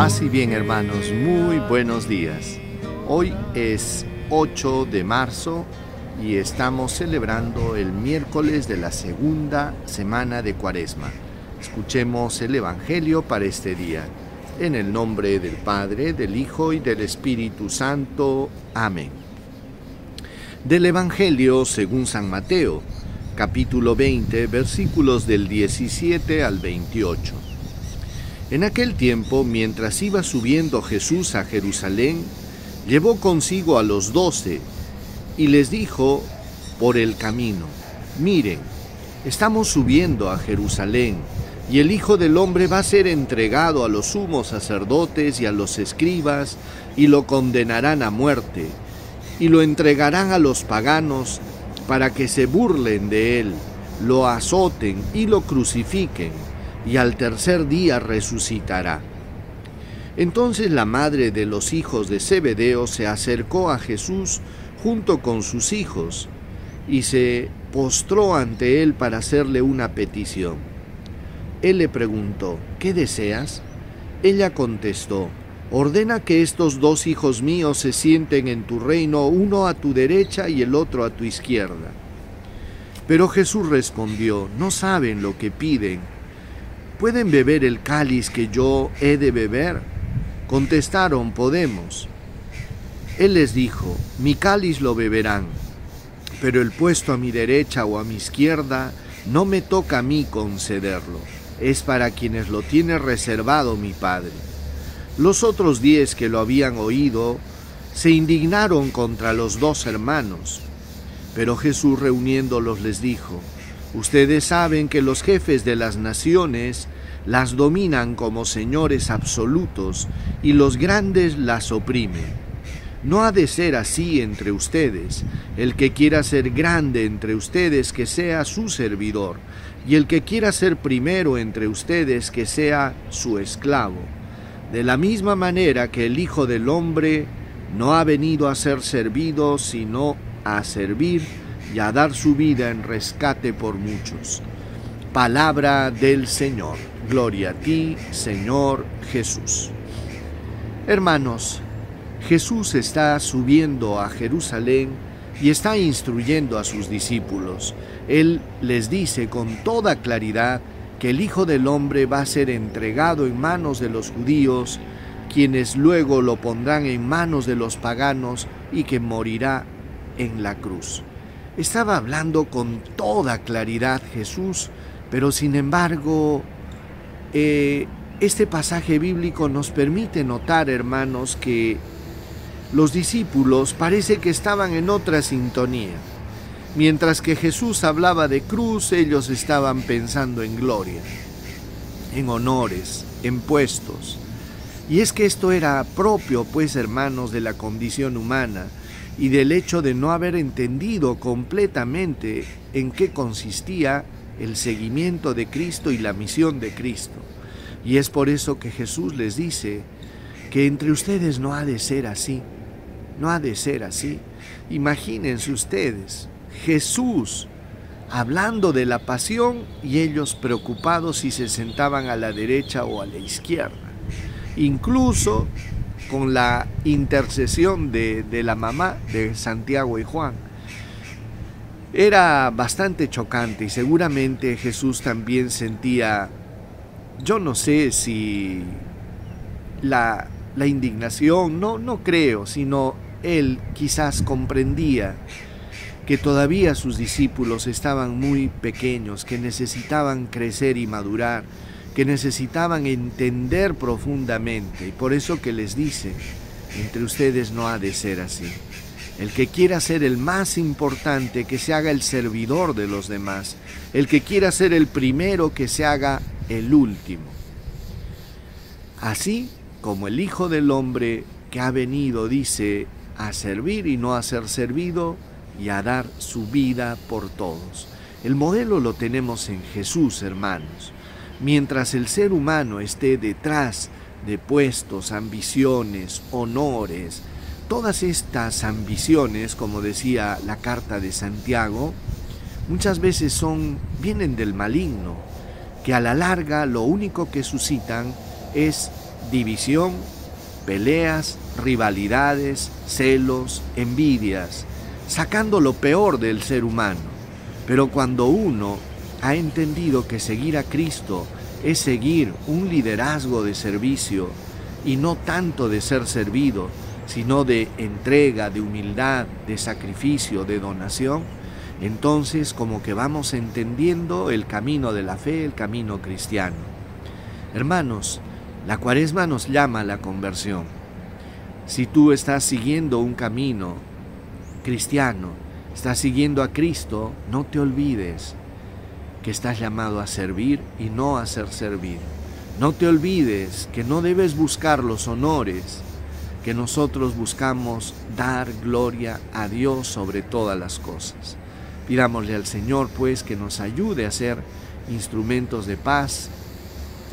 Y bien hermanos, muy buenos días. Hoy es 8 de marzo y estamos celebrando el miércoles de la segunda semana de Cuaresma. Escuchemos el Evangelio para este día. En el nombre del Padre, del Hijo y del Espíritu Santo. Amén. Del Evangelio según San Mateo, capítulo 20, versículos del 17 al 28. En aquel tiempo, mientras iba subiendo Jesús a Jerusalén, llevó consigo a los doce y les dijo por el camino, miren, estamos subiendo a Jerusalén y el Hijo del Hombre va a ser entregado a los sumos sacerdotes y a los escribas y lo condenarán a muerte y lo entregarán a los paganos para que se burlen de él, lo azoten y lo crucifiquen y al tercer día resucitará. Entonces la madre de los hijos de Zebedeo se acercó a Jesús junto con sus hijos y se postró ante él para hacerle una petición. Él le preguntó, ¿qué deseas? Ella contestó, ordena que estos dos hijos míos se sienten en tu reino, uno a tu derecha y el otro a tu izquierda. Pero Jesús respondió, no saben lo que piden. ¿Pueden beber el cáliz que yo he de beber? Contestaron, podemos. Él les dijo, mi cáliz lo beberán, pero el puesto a mi derecha o a mi izquierda no me toca a mí concederlo, es para quienes lo tiene reservado mi Padre. Los otros diez que lo habían oído se indignaron contra los dos hermanos, pero Jesús reuniéndolos les dijo, Ustedes saben que los jefes de las naciones las dominan como señores absolutos y los grandes las oprimen. No ha de ser así entre ustedes. El que quiera ser grande entre ustedes, que sea su servidor, y el que quiera ser primero entre ustedes, que sea su esclavo. De la misma manera que el Hijo del Hombre no ha venido a ser servido, sino a servir y a dar su vida en rescate por muchos. Palabra del Señor. Gloria a ti, Señor Jesús. Hermanos, Jesús está subiendo a Jerusalén y está instruyendo a sus discípulos. Él les dice con toda claridad que el Hijo del Hombre va a ser entregado en manos de los judíos, quienes luego lo pondrán en manos de los paganos y que morirá en la cruz. Estaba hablando con toda claridad Jesús, pero sin embargo, eh, este pasaje bíblico nos permite notar, hermanos, que los discípulos parece que estaban en otra sintonía. Mientras que Jesús hablaba de cruz, ellos estaban pensando en gloria, en honores, en puestos. Y es que esto era propio, pues, hermanos, de la condición humana y del hecho de no haber entendido completamente en qué consistía el seguimiento de Cristo y la misión de Cristo. Y es por eso que Jesús les dice que entre ustedes no ha de ser así, no ha de ser así. Imagínense ustedes, Jesús hablando de la pasión y ellos preocupados si se sentaban a la derecha o a la izquierda. Incluso con la intercesión de, la mamá de Santiago y Juan. Era bastante chocante y seguramente Jesús también sentía, yo no sé si la, la indignación, no, no creo, sino él quizás comprendía que todavía sus discípulos estaban muy pequeños, que necesitaban crecer y madurar, que necesitaban entender profundamente y por eso que les dice, entre ustedes no ha de ser así. El que quiera ser el más importante, que se haga el servidor de los demás. El que quiera ser el primero, que se haga el último. Así como el Hijo del Hombre que ha venido, dice, a servir y no a ser servido y a dar su vida por todos. El modelo lo tenemos en Jesús, hermanos. Mientras el ser humano esté detrás de puestos, ambiciones, honores, todas estas ambiciones, como decía la carta de Santiago, muchas veces son vienen del maligno, que a la larga lo único que suscitan es división, peleas, rivalidades, celos, envidias, sacando lo peor del ser humano. Pero cuando uno ha entendido que seguir a Cristo es seguir un liderazgo de servicio y no tanto de ser servido, sino de entrega, de humildad, de sacrificio, de donación, entonces como que vamos entendiendo el camino de la fe, el camino cristiano. Hermanos, la cuaresma nos llama a la conversión. Si tú estás siguiendo un camino cristiano, estás siguiendo a Cristo, no te olvides que estás llamado a servir y no a ser servido. No te olvides que no debes buscar los honores, que nosotros buscamos dar gloria a Dios sobre todas las cosas. Pidámosle al Señor pues que nos ayude a ser instrumentos de paz,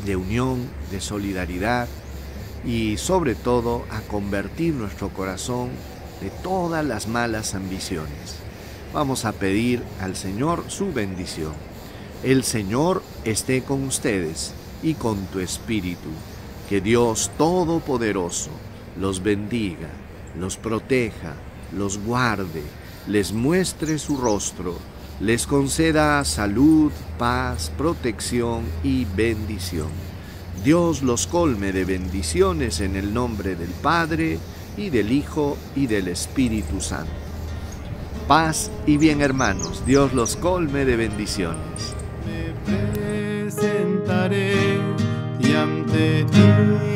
de unión, de solidaridad y sobre todo a convertir nuestro corazón de todas las malas ambiciones. Vamos a pedir al Señor su bendición. El Señor esté con ustedes y con tu espíritu. Que Dios Todopoderoso los bendiga, los proteja, los guarde, les muestre su rostro, les conceda salud, paz, protección y bendición. Dios los colme de bendiciones en el nombre del Padre, y del Hijo, y del Espíritu Santo. Paz y bien hermanos, Dios los colme de bendiciones. Presentaré y ante ti